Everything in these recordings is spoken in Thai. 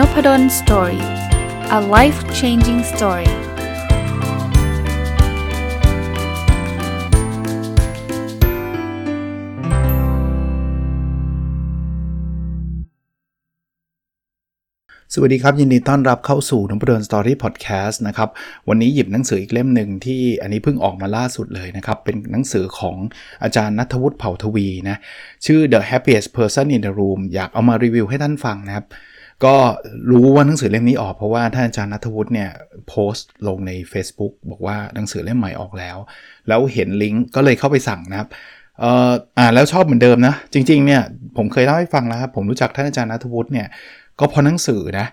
n o p a d o n Story a life changing story สวัสดีครับ ยินดีต้อนรับเข้าสู่นพดล Story Podcast นะครับ วันนี้หยิบหนังสืออีกเล่มหนึ่งที่อันนี้เพิ่งออกมาล่าสุดเลยนะครับ เป็นหนังสือของอาจารย์ณัฐวุฒิเผ่าทวีนะ ชื่อ The Happiest Person in the Room อยากเอามารีวิวให้ท่านฟังนะครับ ก็รู้ว่าหนังสือเล่มนี้ออกเพราะว่าท่านอาจารย์นัทวุฒิเนี่ยโพสต์ลงใน Facebook บอกว่าหนังสือเล่มใหม่ออกแล้ว แล้วเห็นลิงก์ก็เลยเข้าไปสั่งนะครับเอ่ออ่าแล้วชอบเหมือนเดิมนะ จริงๆเนี่ยผมเคยเล่าให้ฟังแล้วครับผมรู้จักท่านอาจารย์นัทวุฒิเนี่ยก็เพราะหนังสือนะ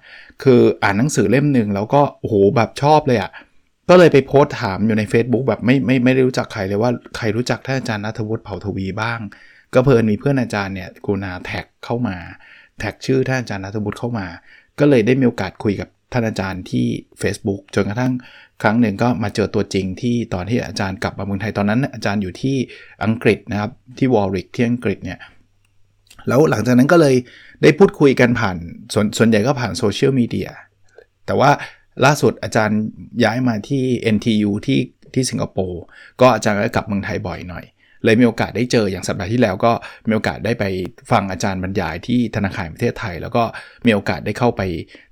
คืออ่านหนังสือเล่มหนึ่งแล้วก็โอ้โหแบบชอบเลยอะ่ะก็เลยไปโพสต์ถามอยู่ใน Facebook แบบไม่ไม่ไม่ได้รู้จักใครเลยว่าใครรู้จักท่านอาจารย์นัทวุฒิเผ่าทวีบ้าง ก็เพลินมีเพื่อนอาจารย์เนี่ยกูนาแท็กเข้ามา แท็กชื่อท่านอาจารย์นัทบุตรเข้ามา ก็เลยได้มีโอกาสคุยกับท่านอาจารย์ที่ Facebook จนกระทั่งครั้งหนึ่งก็มาเจอตัวจริงที่ตอนที่อาจารย์กลับมาเมืองไทยตอนนั้น อาจารย์อยู่ที่อังกฤษนะครับที่วอลริกที่อังกฤษเนี่ยแล้วหลังจากนั้นก็เลยได้พูดคุยกันผ่านส่วนส่วนใหญ่ก็ผ่านโซเชียลมีเดียแต่ว่าล่าสุดอาจารย์ย้ายมาที่ NTU ที่ที่สิงคโปร์ก็อาจารย์ก็กลับเมืองไทยบ่อยหน่อย เลยมีโอกาสได้เจออย่างสัปดาห์ที่แล้วก็มีโอกาสได้ไปฟังอาจารย์บรรยายที่ธนาคารประเทศไทย แล้วก็มีโอกาสได้เข้าไป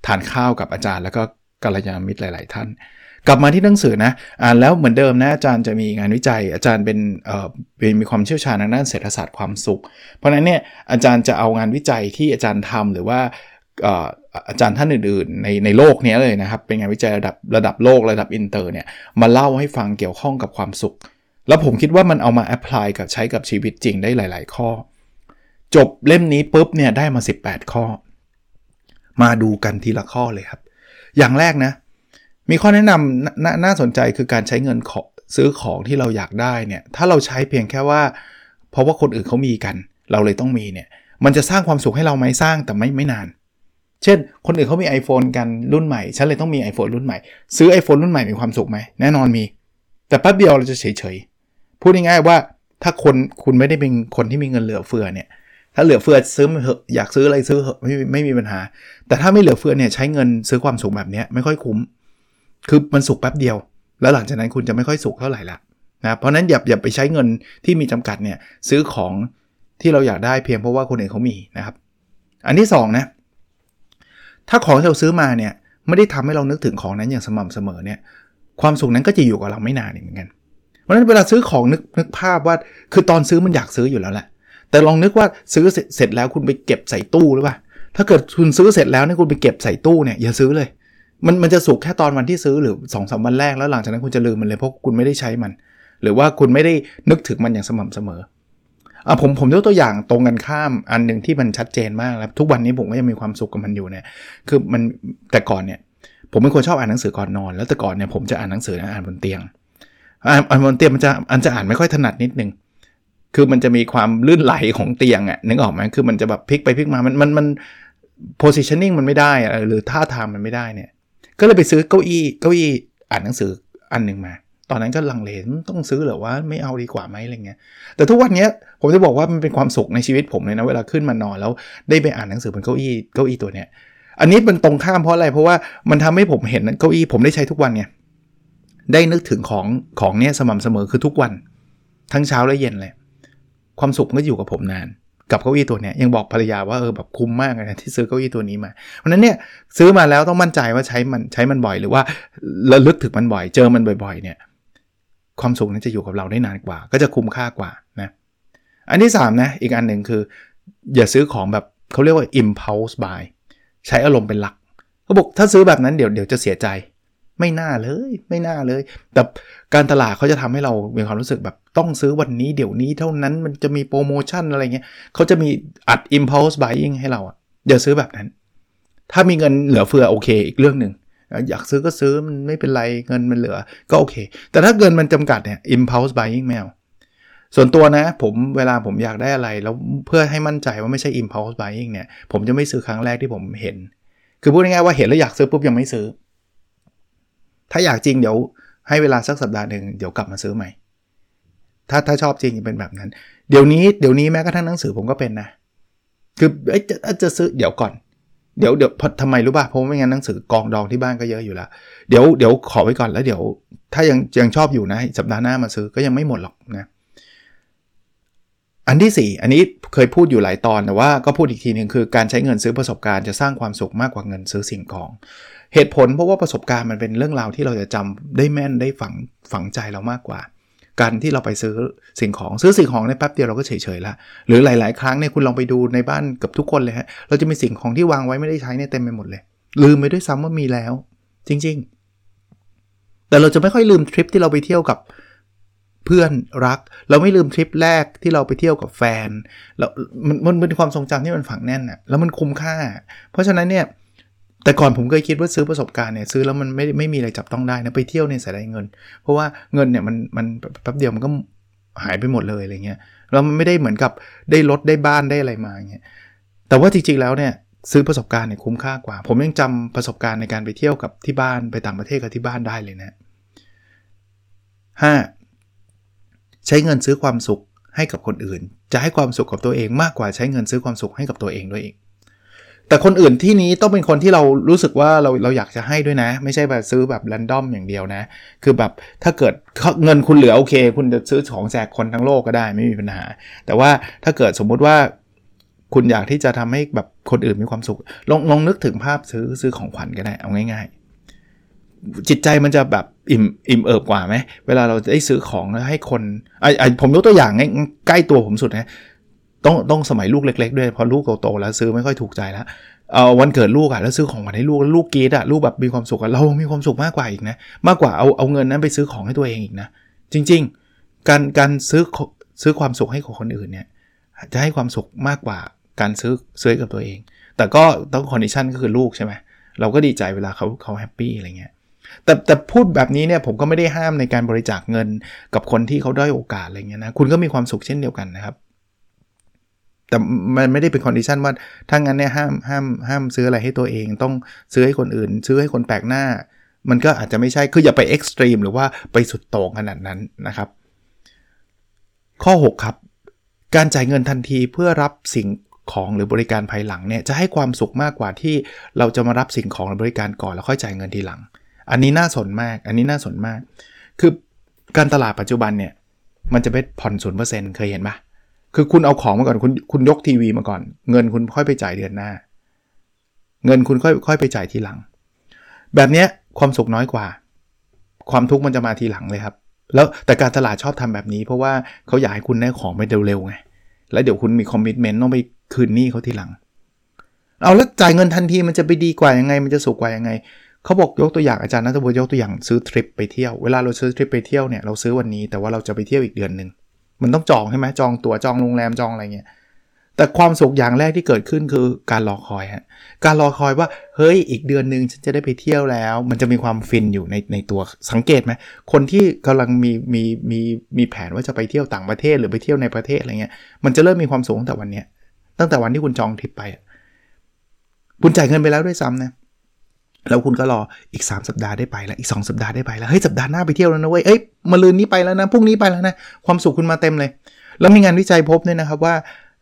ทานข้าวกับอาจารย์ แล้วก็กัลยาณมิตรหลาย ๆ ท่าน กลับมาที่หนังสือนะอ่านแล้วเหมือนเดิมนะอาจารย์จะมีงานวิจัย อาจารย์เป็นเอ่อเป็นมีความเชี่ยวชาญทางด้านเศรษฐศาสตร์ความสุข เพราะฉะนั้นเนี่ยอาจารย์จะเอางานวิจัยที่อาจารย์ทำหรือว่าอาจารย์ท่านอื่นๆ ในในโลกนี้เลยนะครับ เป็นงานวิจัยระดับระดับโลกระดับอินเตอร์เนี่ยมาเล่าให้ฟังเกี่ยวข้องกับความสุข แล้วผมคิดว่ามันเอามา apply กับใช้กับชีวิตจริงได้หลาย ๆ ข้อ จบเล่มนี้ปุ๊บเนี่ยได้มา 18 ข้อ มาดูกันทีละข้อเลยครับ อย่างแรกนะ มีข้อแนะนำน่าสนใจคือการใช้เงินขอซื้อของที่เราอยากได้เนี่ย ถ้าเราใช้เพียงแค่ว่า เพราะว่าคนอื่นเขามีกัน เราเลยต้องมีเนี่ย มันจะสร้างความสุขให้เราไหมสร้างแต่ไม่ไม่นาน เช่น คนอื่นเขามี iPhone กันรุ่นใหม่ ฉันเลยต้องมี iPhone รุ่นใหม่ ซื้อ iPhone รุ่นใหม่มีความสุขไหม แน่นอนมี แต่แป๊บเดียวเราจะเฉย พูดง่ายๆว่าถ้าคนคุณไม่ได้เป็นคนที่มีเงินเหลือเฟือเนี่ยถ้าเหลือเฟือซื้อเหอะอยากซื้ออะไรซื้อไม่ไม่มีปัญหา แต่ถ้าไม่เหลือเฟือเนี่ยใช้เงินซื้อความสุขแบบนี้ไม่ค่อยคุ้ม คือมันสุขแป๊บเดียว แล้วหลังจากนั้นคุณจะไม่ค่อยสุขเท่าไหร่ละนะเพราะนั้นอย่าอย่าไปใช้เงินที่มีจำกัดเนี่ยซื้อของที่เราอยากได้เพียงเพราะว่าคนอื่นเขามีนะครับ อันที่2นะถ้าของที่เราซื้อมาเนี่ยไม่ได้ทำให้เรานึกถึงของนั้นอย่างสม่ำเสมอเนี่ยความสุขนั้นก็จะอยู่กับเราไม่นานเหมือนกัน เพราะฉะนั้นเวลาซื้อของนึกนึกภาพว่า คือตอนซื้อมันอยากซื้ออยู่แล้วแหละแต่ลองนึกว่าซื้อเสร็จแล้วคุณไปเก็บใส่ตู้หรือเปล่าถ้าเกิดคุณซื้อเสร็จแล้วเนี่ยคุณไปเก็บใส่ตู้เนี่ยอย่าซื้อเลย มันมันจะสุกแค่ตอนวันที่ซื้อหรือ2อสวันแรกแล้วหลังจากนั้นคุณจะลืมมันเลยเพราะคุณไม่ได้ใช้มัน หรือว่าคุณไม่ได้นึกถึงมันอย่างสม่ำเสมออะผมผมยกตัวอย่างตรงกันข้ามอันหนึ่งที่มันชัดเจนมากแล้วทุกวันนี้ผมก็ยังมีความสุขกับมันอยู่เนี่ยคือมันแต่ก่อนเนี่ยผมเป็นคนชอบอ่านหนังสือก่อนนอน แล้วแต่ก่อนเนี่ยผมจะอ่านหนังสืออ่านบนเตียง อ่านบนเตียงมันจะอันจะอ่านไม่ค่อยถนัดนิดนึงคือมันจะมีความลื่นไหลของเตียงอะนึกออกไหมคือมันจะแบบพลิกไปพลิกมามันมันมัน positioning มันไม่ได้หรือท่าทางมันไม่ได้เนี่ย ก็เลยไปซื้อเก้าอี้เก้าอี้อ่านหนังสืออันหนึ่งมา ตอนนั้นก็ลังเลต้องซื้อหรือว่าไม่เอาดีกว่าไหมอะไรเงี้ยแต่ทุกวันนี้ผมจะบอกว่ามันเป็นความสุขในชีวิตผมเลยนะเวลาขึ้นมานอนแล้วได้ไปอ่านหนังสือบนเก้าอี้เก้าอี้ตัวเนี้ยอันนี้เป็นตรงข้ามเพราะอะไรเพราะว่ามันทำให้ผมเห็นเก้าอี้ผมได้ใช้ทุกวันไง ได้นึกถึงของของเนี้ยสม่ำเสมอคือทุกวัน ทั้งเช้าและเย็นเลย ความสุขก็อยู่กับผมนาน กับเก้าอี้ตัวเนี้ยยังบอกภรรยาว่าเออแบบคุ้มมากเลยนะที่ซื้อเก้าอี้ตัวนี้มาเพราะนั้นเนี่ยซื้อมาแล้วต้องมั่นใจว่าใช้มันใช้มันบ่อยหรือว่าระลึกถึงมันบ่อย เจอมันบ่อยๆ เนี่ยความสุขนั้นจะอยู่กับเราได้นานกว่า ก็จะคุ้มค่ากว่านะอันที่3นะอีกอันหนึ่งคือ อย่าซื้อของแบบเขาเรียกว่า impulse buy ใช้อารมณ์เป็นหลักเขาบอกถ้าซื้อแบบนั้นเดี๋ยวเดี๋ยวจะเสียใจ ไม่น่าเลย ไม่น่าเลย แต่การตลาดเขาจะทำให้เรามีความรู้สึกแบบต้องซื้อวันนี้เดี๋ยวนี้เท่านั้นมันจะมีโปรโมชั่นอะไรเงี้ยเขาจะมีอัด impulse buying ให้เราอะอย่าซื้อแบบนั้น ถ้ามีเงินเหลือเฟือโอเคอีกเรื่องหนึ่งอยากซื้อก็ซื้อมันไม่เป็นไรเงินมันเหลือก็โอเค แต่ถ้าเงินมันจำกัดเนี่ย impulse buying ไม่เอาส่วนตัวนะผมเวลาผมอยากได้อะไร แล้วเพื่อให้มั่นใจว่าไม่ใช่ impulse buying เนี่ยผมจะไม่ซื้อครั้งแรกที่ผมเห็น คือพูดง่ายๆว่าเห็นแล้วอยากซื้อปุ๊บยังไม่ซื้อ ถ้าอยากจริงเดี๋ยวให้เวลาสักสัปดาห์หนึ่งเดี๋ยวกลับมาซื้อใหม่ ถ้าถ้าชอบจริงเป็นแบบนั้น เดี๋ยวนี้เดี๋ยวนี้แม้กระทั่งหนังสือผมก็เป็นนะ คือจะจะซื้อเดี๋ยวก่อน เดี๋ยวเดี๋ยวทำไมรู้ป่ะเพราะไม่งั้นหนังสือกองดองที่บ้านก็เยอะอยู่แล้วเดี๋ยวเดี๋ยวขอไว้ก่อนแล้วเดี๋ยว ถ้ายังยังชอบอยู่นะสัปดาห์หน้ามาซื้อก็ยังไม่หมดหรอกนะอันที่ 4 อันนี้เคยพูดอยู่หลายตอนแต่ว่าก็พูดอีกทีหนึ่งคือการใช้เงินซื้อประสบการณ์จะสร้างความสุขมากกว่าเงินซื้อสิ่งของ เหตุผลเพราะว่าประสบการณ์มันเป็นเรื่องราวที่เราจะจำได้แม่นได้ฝังฝังใจเรามากกว่า การที่เราไปซื้อสิ่งของซื้อสิ่งของในแป๊บเดียวเราก็เฉยๆละหรือหลาย ๆ ครั้งเนี่ยคุณลองไปดูในบ้านกับทุกคนเลยฮะเราจะมีสิ่งของที่วางไว้ไม่ได้ใช้เนี่ยเต็มไปหมดเลย ลืมไปด้วยซ้ำว่ามีแล้ว จริง ๆ แต่เราจะไม่ค่อยลืมทริปที่เราไปเที่ยวกับเพื่อนรัก เราไม่ลืมทริปแรกที่เราไปเที่ยวกับแฟนแล้วมันมันเป็นความทรงจำที่มันฝังแน่นอะแล้วมันคุ้มค่า เพราะฉะนั้นเนี่ย แต่ก่อนผมเคยคิดว่าซื้อประสบการณ์เนี่ยซื้อแล้วมันไม่ไม่มีอะไรจับต้องได้นะไปเที่ยวเนี่ยเสียดายเงิน เพราะว่าเงินเนี่ยมันมันแป๊บเดียวมันก็หายไปหมดเลยอะไรเงี้ยแล้วมันไม่ได้เหมือนกับได้รถได้บ้านได้อะไรมาเงี้ยแต่ว่าจริงๆแล้วเนี่ยซื้อประสบการณ์เนี่ยคุ้มค่ากว่า ผมยังจำประสบการณ์ในการไปเที่ยวกับที่บ้านไปต่างประเทศกับที่บ้านได้เลยนะห้าใช้เงินซื้อความสุขให้กับคนอื่น จะให้ความสุขกับตัวเองมากกว่าใช้เงินซื้อความสุขให้กับตัวเองด้วยเอีก แต่คนอื่นที่นี้ต้องเป็นคนที่เรารู้สึกว่าเราเราอยากจะให้ด้วยนะ ไม่ใช่แบบซื้อแบบแรนดอมอย่างเดียวนะ คือแบบถ้าเกิดเงินคุณเหลือโอเค คุณจะซื้อของแจกคนทั้งโลกก็ได้ไม่มีปัญหา แต่ว่าถ้าเกิดสมมุติว่าคุณอยากที่จะทำให้แบบคนอื่นมีความสุข ลองลองนึกถึงภาพซื้อซื้อของขวัญก็ได้เอาง่ายๆ จิตใจมันจะแบบอิ่มอิ่มเอิบกว่าไหมเวลาเราได้ซื้อของแล้วให้คนไอไอผมยกตัวอย่างใกล้ตัวผมสุดนะ ต้องต้องสมัยลูกเล็ก ๆ ด้วยพอลูกโตๆแล้วซื้อไม่ค่อยถูกใจแล้วเออวันเกิดลูกอะแล้วซื้อของขวัญให้ลูกแล้วลูกกีดอะลูกแบบมีความสุขอะเรามีความสุขมากกว่าอีกนะมากกว่าเอาเอาเงินนั้นไปซื้อของให้ตัวเองอีกนะจริง ๆ การการซื้อซื้อความสุขให้ของคนอื่นเนี่ยจะให้ความสุขมากกว่าการซื้อซื้อกับตัวเอง แต่ก็ต้อง condition ก็คือลูกใช่ไหมเราก็ดีใจเวลาเขาเขา happy อะไรเงี้ยแต่แต่พูดแบบนี้เนี่ยผมก็ไม่ได้ห้ามในการบริจาคเงินกับคนที่เขาด้อยโอกาสอะไรเงี้ยนะคุณก็มีความสุขเช่นเดียวกันนะครับ แต่มันไม่ได้เป็น condition ว่าถ้างั้นเนี่ยห้ามห้ามห้ามซื้ออะไรให้ตัวเอง ต้องซื้อให้คนอื่น ซื้อให้คนแปลกหน้า มันก็อาจจะไม่ใช่คืออย่าไป extreme หรือว่าไปสุดโต่งขนาดนั้นนะครับ ข้อ 6 ครับ การจ่ายเงินทันทีเพื่อรับสิ่งของหรือบริการภายหลังเนี่ยจะให้ความสุขมากกว่าที่เราจะมารับสิ่งของหรือบริการก่อนแล้วค่อยจ่ายเงินทีหลัง อันนี้น่าสนมาก อันนี้น่าสนมาก คือการตลาดปัจจุบันเนี่ยมันจะเป็นผ่อนศูนย์เปอร์เซ็นต์เคยเห็นปะ คือคุณเอาของมาก่อนคุณคุณยกทีวีมาก่อน เงินคุณค่อยไปจ่ายเดือนหน้า เงินคุณค่อยค่อยไปจ่ายทีหลัง แบบนี้ความสุขน้อยกว่า ความทุกข์มันจะมาทีหลังเลยครับ แล้วแต่การตลาดชอบทำแบบนี้ เพราะว่าเขาอยากให้คุณได้ของไปเร็วๆไงแล้วเดี๋ยวคุณมีคอมมิชเมนต์ต้องไปคืนหนี้เขาทีหลัง เอาแล้วจ่ายเงินทันทีมันจะไปดีกว่ายังไง มันจะสุขกว่ายังไงเขาบอกยกตัวอย่างอาจารย์นัทบุญยกตัวอย่างซื้อทริปไปเที่ยว เวลาเราซื้อทริปไปเที่ยวเนี่ยเราซื้อวันนี้แต่ว่าเราจะไปเที่ยวอีกเดือนหนึ่ง มันต้องจองใช่ไหมจองตัว๋วจองโรงแรมจองอะไรเงี้ยแต่ความสุขอย่างแรกที่เกิดขึ้นคือการรอคอยฮะการรอคอยว่าเฮ้ยอีกเดือนหนึ่งฉันจะได้ไปเที่ยวแล้ว มันจะมีความฟินอยู่ในในตัวสังเกตไหมคนที่กำลังมีมีมีมีแผนว่าจะไปเที่ยวต่างประเทศหรือไปเที่ยวในประเทศอะไรเงี้ยมันจะเริ่มมีความสุขตั้งแต่วันเนี้ยตั้งแต่วันที่คุณจองทริปไปคุณจ่ายเงินไปแล้วด้วยซ้ำนะ แล้วคุณก็รออีก 3 สัปดาห์ได้ไปแล้วอีก 2 สัปดาห์ได้ไปแล้วเฮ้ยสัปดาห์หน้าไปเที่ยวแล้วนะเว้ยเอ้ยมาลืนนี้ไปแล้วนะพรุ่งนี้ไปแล้วนะความสุขคุณมาเต็มเลย แล้วมีงานวิจัยพบเนี่ยนะครับว่า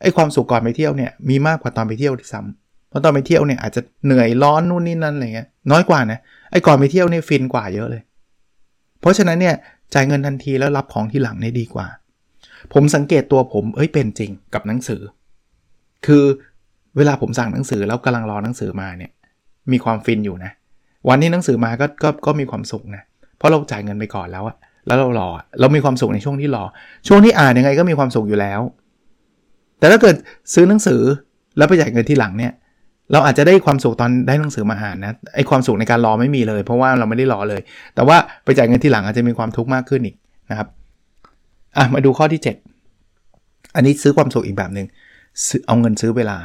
ไอ้ความสุขก่อนไปเที่ยวเนี่ยมีมากกว่าตอนไปเที่ยวที่ซ้ำเพราะตอนไปเที่ยวเนี่ยอาจจะเหนื่อยร้อนนู่นนี่นั่นอะไรเงี้ยน้อยกว่านะไอ้ก่อนไปเที่ยวเนี่ยฟินกว่าเยอะเลย เพราะฉะนั้นเนี่ยจ่ายเงินทันทีแล้วรับของที่หลังเนี่ยดีกว่า ผมสังเกตตัวผมเอ้ยเป็นจริงกับหนังสือ คือเวลาผมสั่งหนังสือแล้วกำลังรอหนังสือมาเนี่ย มีความฟินอยู่นะ วันนี้หนังสือมาก็ก็ก็มีความสุขนะ เพราะเราจ่ายเงินไปก่อนแล้วอะแล้วเรารอเรามีความสุขในช่วงที่รอ ช่วงที่อ่านยังไงก็มีความสุขอยู่แล้ว แต่ถ้าเกิดซื้อหนังสือแล้วไปจ่ายเงินที่หลังเนี่ย เราอาจจะได้ความสุขตอนได้หนังสือมาอ่านนะไอความสุขในการรอไม่มีเลย เพราะว่าเราไม่ได้รอเลย แต่ว่าไปจ่ายเงินที่หลังอาจจะมีความทุกข์มากขึ้นอีกนะครับอะมาดูข้อที่ 7 อันนี้ซื้อความสุขอีกแบบหนึง่งเอาเงินซื้อเวลา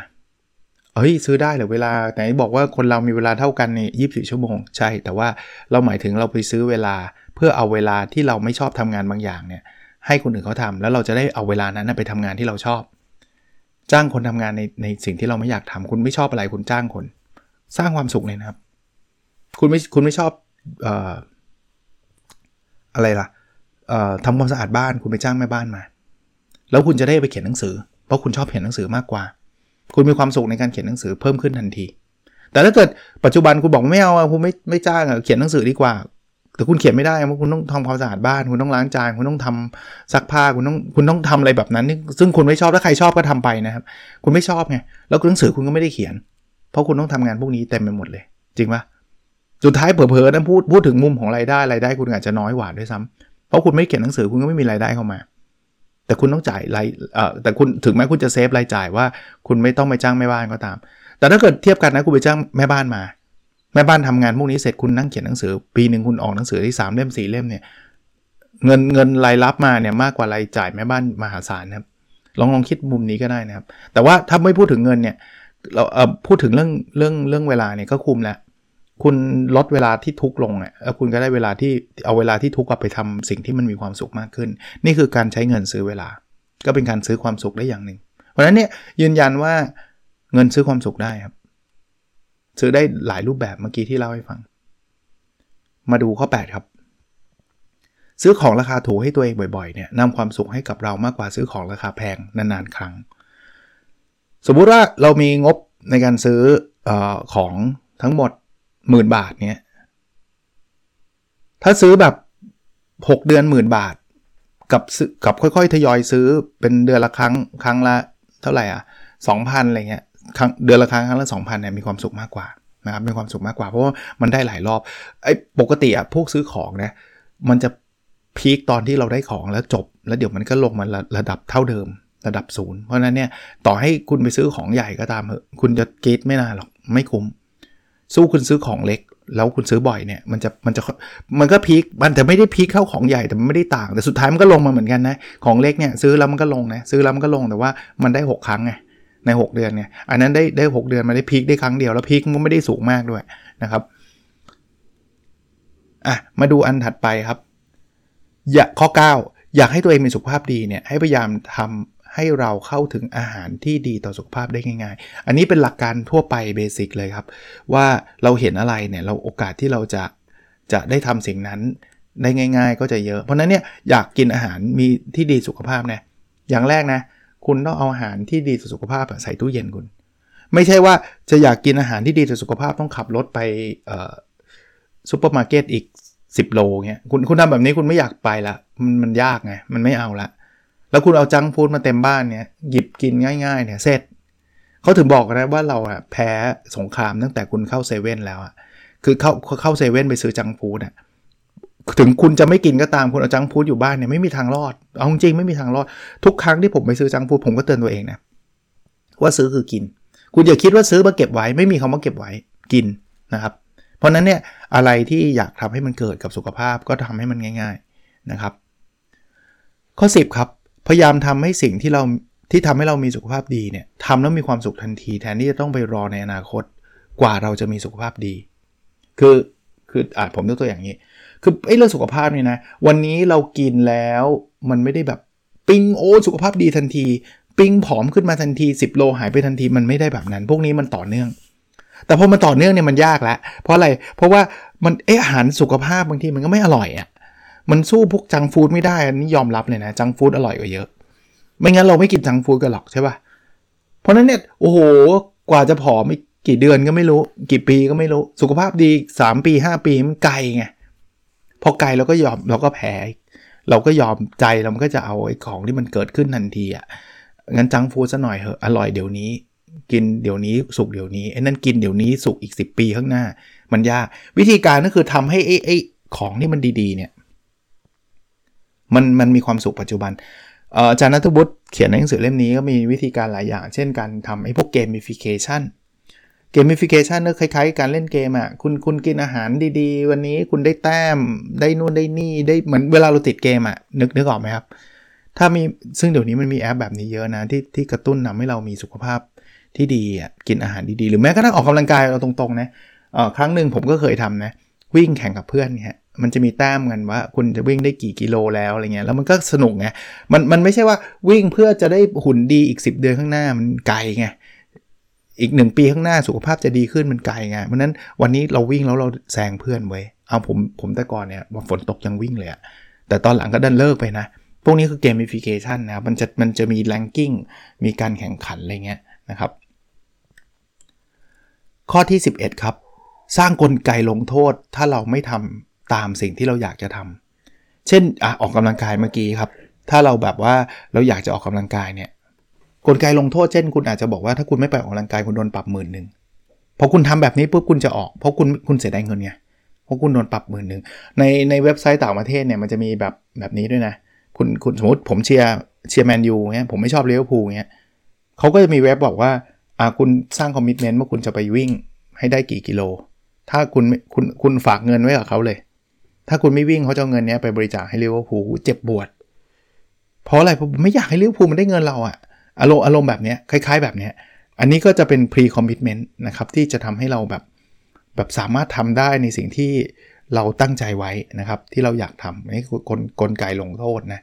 เฮ้ยซื้อได้เหรอเวลาไหนบอกว่าคนเรามีเวลาเท่ากันในยี่สิบชั่วโมง ใช่ แต่ว่าเราหมายถึงเราไปซื้อเวลาเพื่อเอาเวลาที่เราไม่ชอบทำงานบางอย่างเนี่ยให้คนอื่นเขาทำแล้วเราจะได้เอาเวลานั้นไปทำงานที่เราชอบ จ้างคนทำงานในในสิ่งที่เราไม่อยากทำคุณไม่ชอบอะไรคุณจ้างคน สร้างความสุขเลยนะครับ คุณไม่คุณไม่ชอบอออะไรล่ะทำความสะอาดบ้านคุณไปจ้างแม่บ้านมา แล้วคุณจะได้ไปเขียนหนังสือ เพราะคุณชอบเขียนหนังสือมากกว่า คุณมีความสุขในการเขียนหนังสือเพิ่มขึ้นทันที แต่ถ้าเกิดปัจจุบันคุณบอกไม่เอาคุณไม่ไม่จ้างเขียนหนังสือดีกว่า แต่คุณเขียนไม่ได้เพราะคุณต้องทำความสะอาดบ้าน คุณต้องล้างจาน คุณต้องทำซักผ้า คุณต้องคุณต้องทำอะไรแบบนั้น ซึ่งคุณไม่ชอบถ้าใครชอบก็ทำไปนะครับ คุณไม่ชอบไง แล้วหนังสือคุณก็ไม่ได้เขียน เพราะคุณต้องทำงานพวกนี้เต็มไปหมดเลย จริงปะสุดท้ายเผลอๆนั้นพูดพูดถึงมุมของรายได้รายได้คุณอาจจะน้อยกว่าด้วยซ้ำเพราะคุณไม่เขียนหนังสือคุณก็ไม่มีรายได้เข้ามา แต่คุณต้องจ่ายรายเอ่อแต่คุณถึงแม้คุณจะเซฟรายจ่ายว่า คุณไม่ต้องไปจ้างแม่บ้านก็ตาม แต่ถ้าเกิดเทียบกันนะคุณไปจ้างแม่บ้านมา แม่บ้านทำงานพวกนี้เสร็จคุณนั่งเขียนหนังสือ ปีหนึ่งคุณออกหนังสือที่3เล่ม4เล่มเนี่ยเงินเงินรายรับมาเนี่ยมากกว่ารายจ่ายแม่บ้านมหาศาลนะครับลองลองคิดมุมนี้ก็ได้นะครับ แต่ว่าถ้าไม่พูดถึงเงินเนี่ยเราเอ่อพูดถึงเรื่องเรื่องเรื่องเวลาเนี่ยก็คุมแล้ว คุณลดเวลาที่ทุกลงอะแล้วคุณก็ได้เวลาที่เอาเวลาที่ทุกข์ไปทำสิ่งที่มันมีความสุขมากขึ้น นี่คือการใช้เงินซื้อเวลา ก็เป็นการซื้อความสุขได้อย่างหนึ่ง เพราะฉะนั้นเนี่ยยืนยันว่าเงินซื้อความสุขได้ครับ ซื้อได้หลายรูปแบบเมื่อกี้ที่เล่าให้ฟัง มาดูข้อ 8 ครับ ซื้อของราคาถูกให้ตัวเองบ่อยๆเนี่ยนำความสุขให้กับเรามากกว่าซื้อของราคาแพงนานๆ ครั้ง สมมุติว่าเรามีงบในการซื้ออของทั้งหมด หมื่นบาทเนี้ยถ้าซื้อแบบ 6 เดือนหมื่นบาท กับกับค่อยๆ ทยอยซื้อเป็นเดือนละครั้งครั้งละเท่าไหร่อะสองพันอะไรเงี้ยครั้งเดือนละครั้งครั้งละสองพันเนี่ยมีความสุขมากกว่านะครับมีความสุขมากกว่าเพราะว่ามันได้หลายรอบไอ้ปกติอะพวกซื้อของนะมันจะพีคตอนที่เราได้ของแล้วจบ แล้วเดี๋ยวมันก็ลงมาระระดับเท่าเดิมระดับศูนย์เพราะนั้นเนี่ยต่อให้คุณไปซื้อของใหญ่ก็ตามเถอะคุณจะเกตไม่นานหรอกไม่คุ้ม สู้คุณซื้อของเล็ก แล้วคุณซื้อบ่อยเนี่ยมันจะมันจะมันก็พีคมันจะไม่ได้พีคเท่าของใหญ่แต่มันไม่ได้ต่าง แต่สุดท้ายมันก็ลงมาเหมือนกันนะของเล็กเนี่ยซื้อแล้วมันก็ลงนะซื้อแล้วมันก็ลงแต่ว่ามันได้ 6 ครั้งไงใน 6 เดือนเนี่ยอันนั้นได้ได้ 6 เดือนมาได้พีคได้ครั้งเดียวแล้วพีคมันไม่ได้สูงมากด้วยนะครับอะมาดูอันถัดไปครับ อยากข้อ 9 อยากให้ตัวเองมีสุขภาพดีเนี่ยให้พยายามทำ ให้เราเข้าถึงอาหารที่ดีต่อสุขภาพได้ง่าย ๆ อันนี้เป็นหลักการทั่วไปเบสิกเลยครับ ว่าเราเห็นอะไรเนี่ยเราโอกาสที่เราจะจะได้ทำสิ่งนั้นได้ง่าย ๆ ก็จะเยอะ เพราะนั้นเนี่ยอยากกินอาหารมีที่ดีสุขภาพนะอย่างแรกนะ คุณต้องเอาอาหารที่ดีต่อสุขภาพใส่ตู้เย็นคุณ ไม่ใช่ว่าจะอยากกินอาหารที่ดีต่อสุขภาพต้องขับรถไปซูเปอร์มาร์เก็ตอีก 10 โลเงี้ยคุณคุณทำแบบนี้คุณไม่อยากไปละมันมันยากไงมันไม่เอาละ แล้วคุณเอา junk food มาเต็มบ้านเนี่ยหยิบกินง่ายๆเนี่ยเสร็จเขาถึงบอกนะว่าเราอะแพ้สงครามตั้งแต่คุณเข้าเซเว่นแล้วอะคือเข้าเข้าเซเว่นไปซื้อจังฟูดอะถึงคุณจะไม่กินก็ตามคุณเอาจังฟูดอยู่บ้านเนี่ยไม่มีทางรอดเอาจริงไม่มีทางรอดทุกครั้งที่ผมไปซื้อจังฟูดผมก็เตือนตัวเองนะว่าซื้อคือกิน คุณอย่าคิดว่าซื้อมาเก็บไว้ไม่มีคำว่าเก็บไว้กินนะครับ เพราะนั้นเนี่ยอะไรที่อยากทำให้มันเกิดกับสุขภาพก็ทำให้มันง่าย ๆนะครับ ข้อ 10 ครับ พยายามทำให้สิ่งที่เราที่ทำให้เรามีสุขภาพดีเนี่ยทำแล้วมีความสุขทันทีแทนที่จะต้องไปรอในอนาคตกว่าเราจะมีสุขภาพดี คือคืออาจผมยกตัวอย่างนี้ คือไอ้เรื่องสุขภาพเนี่ยนะ วันนี้เรากินแล้วมันไม่ได้แบบปิ้งโอ้สุขภาพดีทันที ปิ้งผอมขึ้นมาทันที 10 โลหายไปทันทีมันไม่ได้แบบนั้น พวกนี้มันต่อเนื่อง แต่พอมันต่อเนื่องเนี่ยมันยากแล้วเพราะอะไรเพราะว่ามันเอออาหารสุขภาพบางทีมันก็ไม่อร่อยอะ่ะ มันสู้พวกจังฟู้ดไม่ได้อันนี้ยอมรับเลยนะจังฟู้ดอร่อยกว่าเยอะ ไม่งั้นเราไม่กินจังฟู้ดกันหรอกใช่ปะ่ะเพราะนั้นเนี่ยโอ้โหกว่าจะผอมกี่เดือนก็ไม่รู้ กี่ปีก็ไม่รู้สุขภาพดี 3 ปี 5 ปีมันไกลไงพอไกลเราก็ยอมเราก็แพ้เราก็ยอมใจเรามันก็จะเอาไอ้ของที่มันเกิดขึ้นทันทีอะ่ะงั้นจังฟู้ดซะหน่อยเหอะอร่อยเดี๋ยวนี้ กินเดี๋ยวนี้สุกเดี๋ยวนี้ไอ้นั่นกินเดี๋ยวนี้สุกอีก 10 ปีข้างหน้า มันยากวิธีการก็คือทำให้ไอ้ไอ้ของที่มันดีๆเนี่ย มันมันมีความสุขปัจจุบันอาจารย์ณัฐวุฒิเขียนในหนังสือเล่มนี้ก็มีวิธีการหลายอย่าง เช่นการทำไอ้พวก gamification gamification ก็คล้ายๆ การเล่นเกมอะคุณคุณกินอาหารดีๆ วันนี้คุณได้แต้มได้นู่นได้นี่ได้เหมือนเวลาเราติดเกมอะนึกนึกออกไหมครับ ถ้ามีซึ่งเดี๋ยวนี้มันมีแอปแบบนี้เยอะนะที่ที่กระตุ้นทำให้เรามีสุขภาพที่ดีอะกินอาหารดีๆ หรือแม้กระทั่งออกกำลังกายเราตรงๆนะครั้งหนึ่งผมก็เคยทำนะวิ่งแข่งกับเพื่อนเนี่ย มันจะมีแต้มกันว่าคุณจะวิ่งได้กี่กิโลแล้วอะไรเงี้ยแล้วมันก็สนุกไงมันมันไม่ใช่ว่าวิ่งเพื่อจะได้หุ่นดีอีก 10 เดือนข้างหน้ามันไกลไงอีกหนึ่งปีข้างหน้าสุขภาพจะดีขึ้นมันไกลไงเพราะนั้นวันนี้เราวิ่งแล้วเราแซงเพื่อนไว้เอาผมผมแต่ก่อนเนี่ยฝนตกยังวิ่งเลยอะแต่ตอนหลังก็ดันเลิกไปนะ พวกนี้คือเกมฟิเคชันนะมันจะมันจะมีแรงกิ้งมีการแข่งขันอะไรเงี้ยนะครับ ข้อที่ 11 ครับ สร้างกลไกลงโทษถ้าเราไม่ทำ ตามสิ่งที่เราอยากจะทำเช่นอออกกำลังกายเมื่อกี้ครับ ถ้าเราแบบว่าเราอยากจะออกกำลังกายเนี่ยกลไกลงโทษเช่น คุณอาจจะบอกว่าถ้าคุณไม่ไปออกกำลังกายคุณโดนปรับหมื่นหนึ่งพอคุณทำแบบนี้ปุ๊บคุณจะออกเพราะคุณคุณเสียดายเงินไงเพราะคุณโดนปรับหมื่นหนึ่งในในเว็บไซต์ต่างประเทศเนี่ยมันจะมีแบบแบบนี้ด้วยนะคุณคุณสมมติผมเชียร์เชียร์แมนยูเงี้ยผมไม่ชอบลิเวอร์พูลเงี้ยเขาก็จะมีเว็บบอกว่าอ่าคุณสร้าง commitment ว่าคุณจะไปวิ่งให้ได้กี่กิโล ถ้าคุณคุณคุณฝากเงินไว้กับเขาเลย ถ้าคุณไม่วิ่งเขาจะเอาเงินนี้ไปบริจาคให้ลิเวอร์พูลเจ็บปวดเพราะอะไรผมไม่อยากให้ลิเวอร์พูลมันได้เงินเราอะอารมณ์อารมณ์แบบนี้คล้าย ๆ แบบนี้อันนี้ก็จะเป็น pre commitment นะครับที่จะทำให้เราแบบแบบสามารถทำได้ในสิ่งที่เราตั้งใจไว้นะครับ ที่เราอยากทำนี่คือกลกลไกลงโทษนะ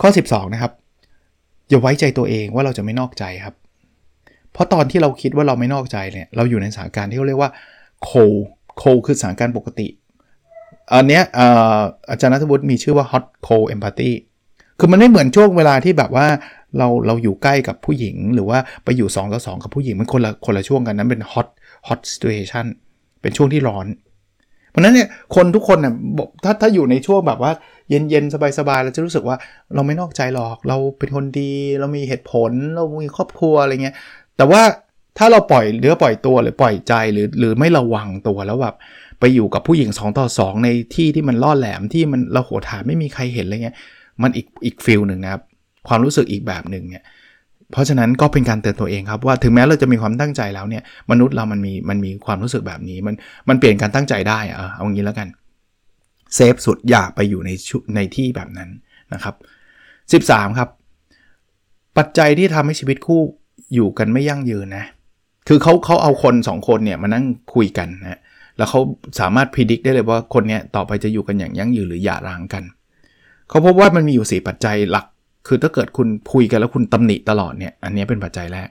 ข้อ 12 นะครับ อย่าไว้ใจตัวเองว่าเราจะไม่นอกใจครับ เพราะตอนที่เราคิดว่าเราไม่นอกใจเนี่ยเราอยู่ในสถานการณ์ที่เขาเรียกว่าโคโคคือสถานการณ์ปกติ อันเนี้ยอาจารย์นัทวุฒิมีชื่อว่า hot cold empathy คือมันไม่เหมือนช่วงเวลาที่แบบว่าเราเราอยู่ใกล้กับผู้หญิง หรือว่าไปอยู่2ต่อ2กับผู้หญิงมันคนละคนละช่วงกันนั้นเป็น hot hot situation เป็นช่วงที่ร้อน เพราะนั้นเนี่ยคนทุกคนเนี่ยถ้าถ้าอยู่ในช่วงแบบว่าเย็นๆสบายๆเราจะรู้สึกว่าเราไม่นอกใจหรอกเราเป็นคนดีเรามีเหตุผลเรามีครอบครัวอะไรเงี้ยแต่ว่าถ้าเราปล่อยเรือปล่อยตัวหรือปล่อยใจหรือหรือไม่ระวังตัวแล้วแบบ ไปอยู่กับผู้หญิง 2 ต่อ 2 ในที่ที่มันล่อแหลมที่มันเราโหฐานไม่มีใครเห็นอะไรเงี้ยมันอีกอีกฟิลหนึ่งนะครับความรู้สึกอีกแบบหนึ่งเนี่ยเพราะฉะนั้นก็เป็นการเตือนตัวเองครับว่าถึงแม้เราจะมีความตั้งใจแล้วเนี่ยมนุษย์เรามันมีมันมีความรู้สึกแบบนี้มันมันเปลี่ยนการตั้งใจได้อะเอางี้แล้วกันเซฟสุดอย่าไปอยู่ในในที่แบบนั้นนะครับ 13 ครับ ปัจจัยที่ทำให้ชีวิตคู่อยู่กันไม่ยั่งยืนนะคือเขาเขาเอาคน 2 คนเนี่ยมานั่งคุยกันนะ แล้วเขาสามารถพิจิตรได้เลยว่าคนนี้ต่อไปจะอยู่กันอย่างยั่งยืนหรือหย่าร้างกัน เขาพบว่ามันมีอยู่ 4 ปัจจัยหลัก คือถ้าเกิดคุณคุยกันแล้วคุณตำหนิตลอดเนี่ย อันนี้เป็นปัจจัยแรก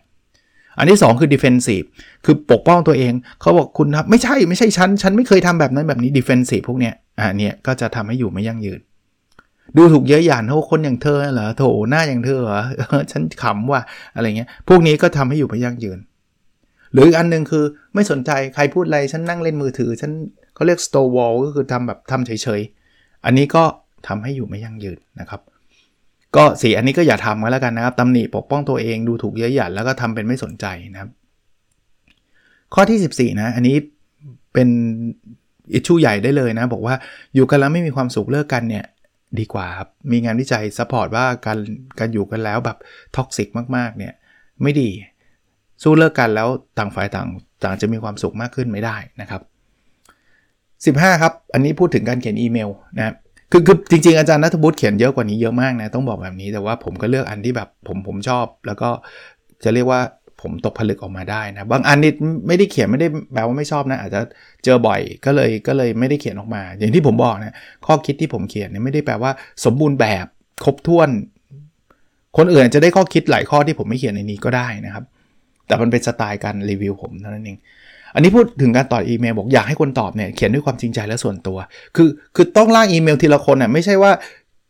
อันที่ 2 คือ defensive คือปกป้องตัวเอง เขาบอกคุณครับไม่ใช่ไม่ใช่ฉัน ฉันไม่เคยทำแบบนั้นแบบนี้ defensive พวกเนี้ยอันนี้ก็จะทำให้อยู่ไม่ยั่งยืน ดูถูกเยอะหยานโอ้คนอย่างเธอเหรอโถหน้าอย่างเธอเหรอฉันขำว่าอะไรเงี้ยพวกนี้ก็ทำให้อยู่ไม่ยั่งยืน หรืออันนึงคือไม่สนใจใครพูดอะไรฉันนั่งเล่นมือถือ ฉันเขาเรียก stonewall ก็คือทำแบบทำเฉยๆ อันนี้ก็ทำให้อยู่ไม่ยั่งยืนนะครับก็สี่อันนี้ก็อย่าทำกันแล้วกันนะครับตำหนิปกป้องตัวเองดูถูกเย้ยหยันแล้วก็ทำเป็นไม่สนใจนะครับ ข้อที่ 14 นะ อันนี้เป็น issue ใหญ่ได้เลยนะ บอกว่าอยู่กันแล้วไม่มีความสุขเลิกกันเนี่ยดีกว่าครับมีงานวิจัย support ว่าการการอยู่กันแล้วแบบ toxic มากๆเนี่ยไม่ดี สู้เลิกกันแล้วต่างฝ่ายต่างต่างจะมีความสุขมากขึ้นไม่ได้นะครับ 15 ครับ อันนี้พูดถึงการเขียนอีเมลนะคือคือจริงๆอาจารย์นัทบุตรเขียนเยอะกว่านี้เยอะมากนะต้องบอกแบบนี้แต่ว่าผมก็เลือกอันที่แบบผมผมชอบ แล้วก็จะเรียกว่าผมตกผลึกออกมาได้นะบางอันนี่ไม่ได้เขียนไม่ได้แปลว่าไม่ชอบนะ อาจจะเจอบ่อยก็เลยก็เลยไม่ได้เขียนออกมา อย่างที่ผมบอกนะข้อคิดที่ผมเขียนเนี่ยไม่ได้แปลว่าสมบูรณ์แบบครบถ้วน คนอื่นจะได้ข้อคิดหลายข้อที่ผมไม่เขียนในนี้ก็ได้นะครับ แต่มันเป็นสไตล์การรีวิวผมเท่านั้นเอง อันนี้พูดถึงการตอบอีเมลบอกอยากให้คนตอบเนี่ยเขียนด้วยความจริงใจและส่วนตัว คือคือต้องล่างอีเมลทีละคนอะไม่ใช่ว่า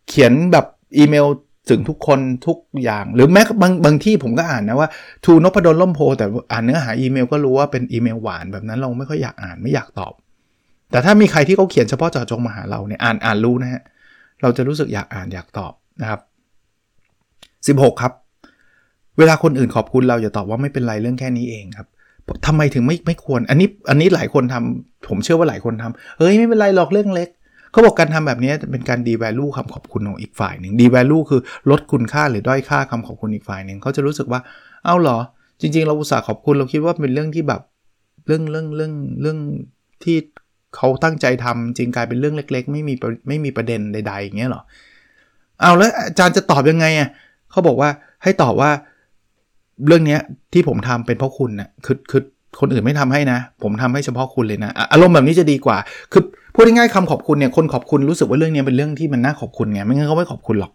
เขียนแบบอีเมลถึงทุกคนทุกอย่างหรือแม้บางบางที่ผมก็อ่านนะว่าทูนพดลล่มโพแต่อ่านเนื้อหาอีเมลก็รู้ว่าเป็นอีเมลหวานแบบนั้นเราไม่ค่อยอยากอ่านไม่อยากตอบ แต่ถ้ามีใครที่เขาเขียนเฉพาะเจาะจงมาหาเราเนี่ยอ่านอ่านรู้นะฮะเราจะรู้สึกอยากอ่านอยากตอบนะครับ 16 ครับ เวลาคนอื่นขอบคุณเราอย่าตอบว่าไม่เป็นไรเรื่องแค่นี้เองครับทำไมถึงไม่ไม่ควร อันนี้อันนี้หลายคนทำผมเชื่อว่าหลายคนทำเฮ้ยไม่เป็นไรหรอกเรื่องเล็กเขาบอกการทำแบบนี้เป็นการดีแวลูคำขอบคุณของอีกฝ่ายหนึ่งดีแวลูคือลดคุณค่าหรือด้อยค่าคำขอบคุณอีกฝ่ายหนึ่งเขาจะรู้สึกว่าเอ้าเหรอ จริง ๆ เราอุตส่าห์ขอบคุณเราคิดว่าเป็นเรื่องที่แบบเรื่องเรื่องเรื่องเรื่องที่เขาตั้งใจทำจริงกลายเป็นเรื่องเล็ก ๆ ไม่มีไม่มีประเด็นใดๆอย่างเงี้ยหรอเอาแล้วอาจารย์จะตอบยังไงอะเขาบอกว่าให้ตอบว่า เรื่องนี้ที่ผมทำเป็นเพราะคุณนะคือคือคนอื่นไม่ทำให้นะ ผมทำให้เฉพาะคุณเลยนะ อารมณ์แบบนี้จะดีกว่า คือพูดง่ายๆคำขอบคุณเนี่ย คนขอบคุณรู้สึกว่าเรื่องนี้เป็นเรื่องที่มันน่าขอบคุณไง ไม่งั้นเขาไม่ขอบคุณหรอก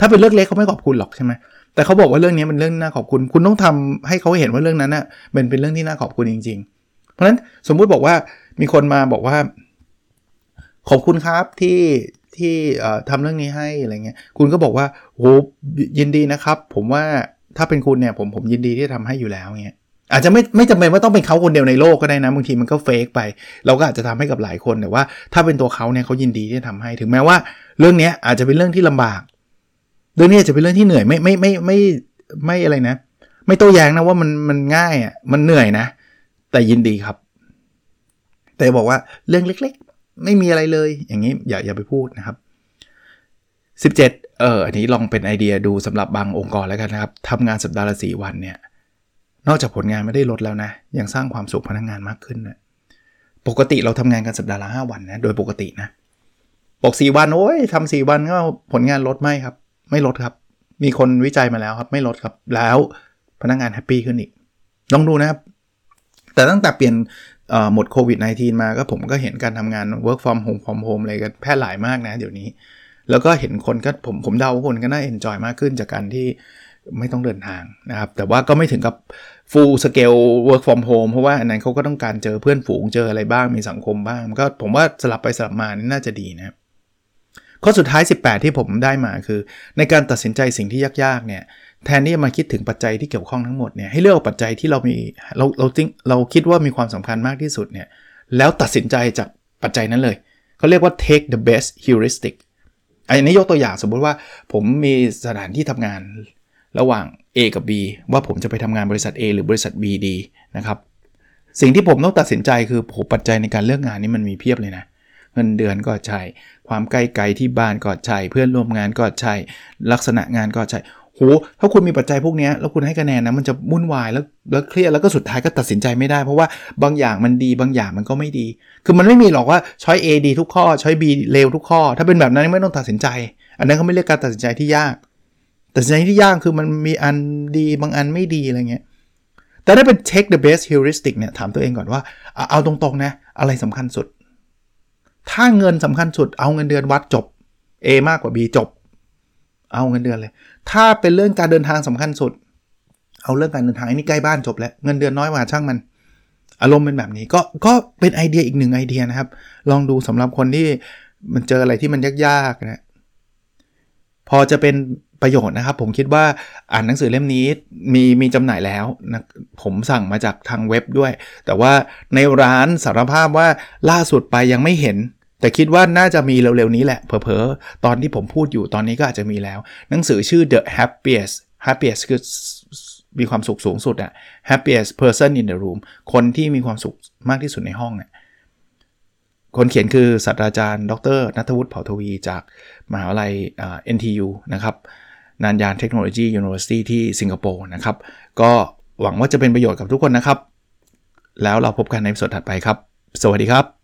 ถ้าเป็นเรื่องเล็กเขาไม่ขอบคุณหรอกใช่ไหมแต่เขาบอกว่าเรื่องนี้เป็นเรื่องน่าขอบคุณ คุณต้องทำให้เขาเห็นว่าเรื่องนั้นนะ่ะเป็นเป็นเรื่องที่น่าขอบคุณจริง ๆ เพราะฉะนั้นสมมุติบอกว่ามีคนมาบอกว่า ขอบคุณครับที่ที่ทำเรื่องนี้ให้อะไรเงี้ย คุณก็บอกว่าโหยินดีนะครับ ผมว่า ถ้าเป็นคุณเนี่ยผมผมยินดีที่จะทำให้อยู่แล้วเงี้ยอาจจะไม่ไม่จำเป็นว่าต้องเป็นเขาคนเดียวในโลกก็ได้นะบางทีมันก็เฟกไป เราก็อาจจะทำให้กับหลายคนแต่ว่า ถ้าเป็นตัวเขาเนี่ยเขายินดีที่จะทำให้ถึงแม้ว่า เรื่องนี้อาจจะเป็นเรื่องที่ลำบาก เรื่องนี้จะเป็นเรื่องที่เหนื่อยไม่ไม่ไม่ไม่ไม่อะไรนะ ไม่โต้แย้งนะว่ามันมันง่ายอะมันเหนื่อยนะ แต่ยินดีครับ แต่บอกว่าเรื่องเล็ก ๆ ไม่มีอะไรเลย อย่างนี้อย่าอย่าไปพูดนะครับ 17 เอออันนี้ลองเป็นไอเดียดูสำหรับบางองค์กรแล้วกันนะครับทำงานสัปดาห์ละสี่วันเนี่ย นอกจากผลงานไม่ได้ลดแล้วนะ ยังสร้างความสุขพนักงงานมากขึ้นนะปกติเราทำงานกันสัปดาห์ละ5วันนะ โดยปกตินะปกสี่วัน โอ้ยทำสี่วันก็ผลงานลดไหมครับ ไม่ลดครับ มีคนวิจัยมาแล้วครับ ไม่ลดครับ แล้วพนักงานแฮปปี้ขึ้นอีก ลองดูนะครับ แต่ตั้งแต่เปลี่ยนหมดโควิด -19 มาก็ผมก็เห็นการทำงาน work from home from home อะไรกันแพร่หลายมากนะ เดี๋ยวนี้ แล้วก็เห็นคนก็ผมผมเดาคนก็น่าเอนจอยมากขึ้นจากการที่ไม่ต้องเดินทางนะครับ แต่ว่าก็ไม่ถึงกับ full scale work from home เพราะว่าอันนั้นเขาก็ต้องการเจอเพื่อนฝูงเจออะไรบ้างมีสังคมบ้าง ก็ผมว่าสลับไปสลับมานี่น่าจะดีนะครับข้อสุดท้าย 18 ที่ผมได้มาคือ ในการตัดสินใจสิ่งที่ยากๆเนี่ยแทนที่จะมาคิดถึงปัจจัยที่เกี่ยวข้องทั้งหมดเนี่ยให้เลือกปัจจัยที่เรามีเราเราจริงเราคิดว่ามีความสำคัญมากที่สุดเนี่ยแล้วตัดสินใจจากปัจจัยนั้นเลยเขาเรียกว่า take the best heuristic อันนี้ยกตัวอย่างสมมุติว่าผมมีสถานที่ทำงานระหว่าง A กับ B ว่าผมจะไปทำงานบริษัท A หรือบริษัท B ดีนะครับ สิ่งที่ผมต้องตัดสินใจคือผมปัจจัยในการเลือกงานนี้มันมีเพียบเลยนะเงินเดือนก็ใช่ ความใกล้ไกลที่บ้านก็ใช่ เพื่อนร่วมงานก็ใช่ ลักษณะงานก็ใช่ โหถ้าคุณมีปัจจัยพวกนี้แล้วคุณให้คะแนนนะมันจะวุ่นวายแล้วแล้วเครียดแล้วก็สุดท้ายก็ตัดสินใจไม่ได้ เพราะว่าบางอย่างมันดีบางอย่างมันก็ไม่ดี คือมันไม่มีหรอกว่าช้อย A ดีทุกข้อช้อย B เลวทุกข้อ ถ้าเป็นแบบนั้นไม่ต้องตัดสินใจ อันนั้นเขาไม่เรียกการตัดสินใจที่ยากแต่สิ่งที่ยากคือมันมีอันดีบางอันไม่ดีอะไรเงี้ยแต่ถ้าเป็น take the best heuristic เนี่ยถามตัวเองก่อนว่าเอาตรงๆนะอะไรสำคัญสุด ถ้าเงินสำคัญสุดเอาเงินเดือนวัดจบ A มากกว่า B จบ เอาเงินเดือนเลย ถ้าเป็นเรื่องการเดินทางสำคัญสุด เอาเรื่องการเดินทางอันนี้ใกล้บ้านจบแล้ว เงินเดือนน้อยกว่าช่างมัน อารมณ์เป็นแบบนี้ก็ก็เป็นไอเดียอีกหนึ่งไอเดียนะครับ ลองดูสำหรับคนที่มันเจออะไรที่มันยากๆนะพอจะเป็นประโยชน์นะครับ ผมคิดว่าอ่านหนังสือเล่มนี้มีมีจำหน่ายแล้วนะผมสั่งมาจากทางเว็บด้วย แต่ว่าในร้านสารภาพว่าล่าสุดไปยังไม่เห็น แต่คิดว่าน่าจะมีเร็วๆนี้แหละ เผลอๆ ตอนที่ผมพูดอยู่ตอนนี้ก็อาจจะมีแล้ว หนังสือชื่อ The Happiest Happiest คือมีความสุขสูงสุดอะ Happiest Person in the Room คนที่มีความสุขมากที่สุดในห้องเนี่ยคนเขียนคือศาสตราจารย์ ดรนัทวุฒิเผ่าทวีจากมหาวิทยาลัย NTU นะครับ Nanyang Technological University ที่สิงคโปร์นะครับ ก็หวังว่าจะเป็นประโยชน์กับทุกคนนะครับ แล้วเราพบกันใน episode ถัดไปครับ สวัสดีครับ